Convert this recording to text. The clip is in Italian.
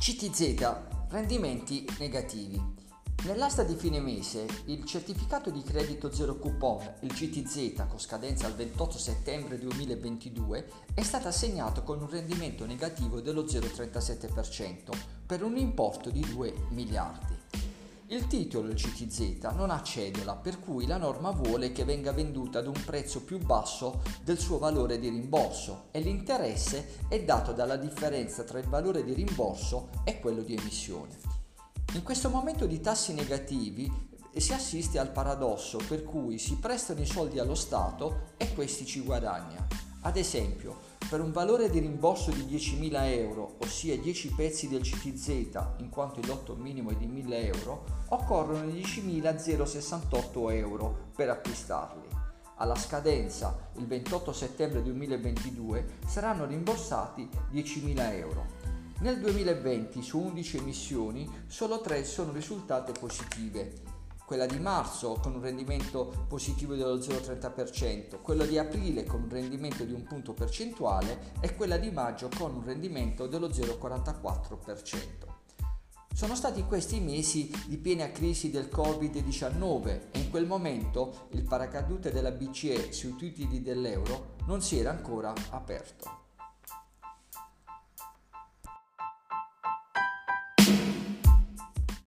CTZ, rendimenti negativi. Nell'asta di fine mese, il certificato di credito zero coupon, il CTZ, con scadenza al 28 settembre 2022, è stato assegnato con un rendimento negativo dello 0,37% per un importo di 2 miliardi. Il titolo CTZ non ha cedola, per cui la norma vuole che venga venduta ad un prezzo più basso del suo valore di rimborso e l'interesse è dato dalla differenza tra il valore di rimborso e quello di emissione. In questo momento di tassi negativi si assiste al paradosso per cui si prestano i soldi allo Stato e questi ci guadagna. Ad esempio, per un valore di rimborso di 10.000 euro, ossia 10 pezzi del CTZ, in quanto il lotto minimo è di 1.000 euro, occorrono 10.068 euro per acquistarli. Alla scadenza, il 28 settembre 2022, saranno rimborsati 10.000 euro. Nel 2020 su 11 emissioni solo 3 sono risultate positive, quella di marzo con un rendimento positivo dello 0,30%, quella di aprile con un rendimento di un punto percentuale e quella di maggio con un rendimento dello 0,44%. Sono stati questi mesi di piena crisi del Covid-19 e in quel momento il paracadute della BCE sui titoli dell'euro non si era ancora aperto.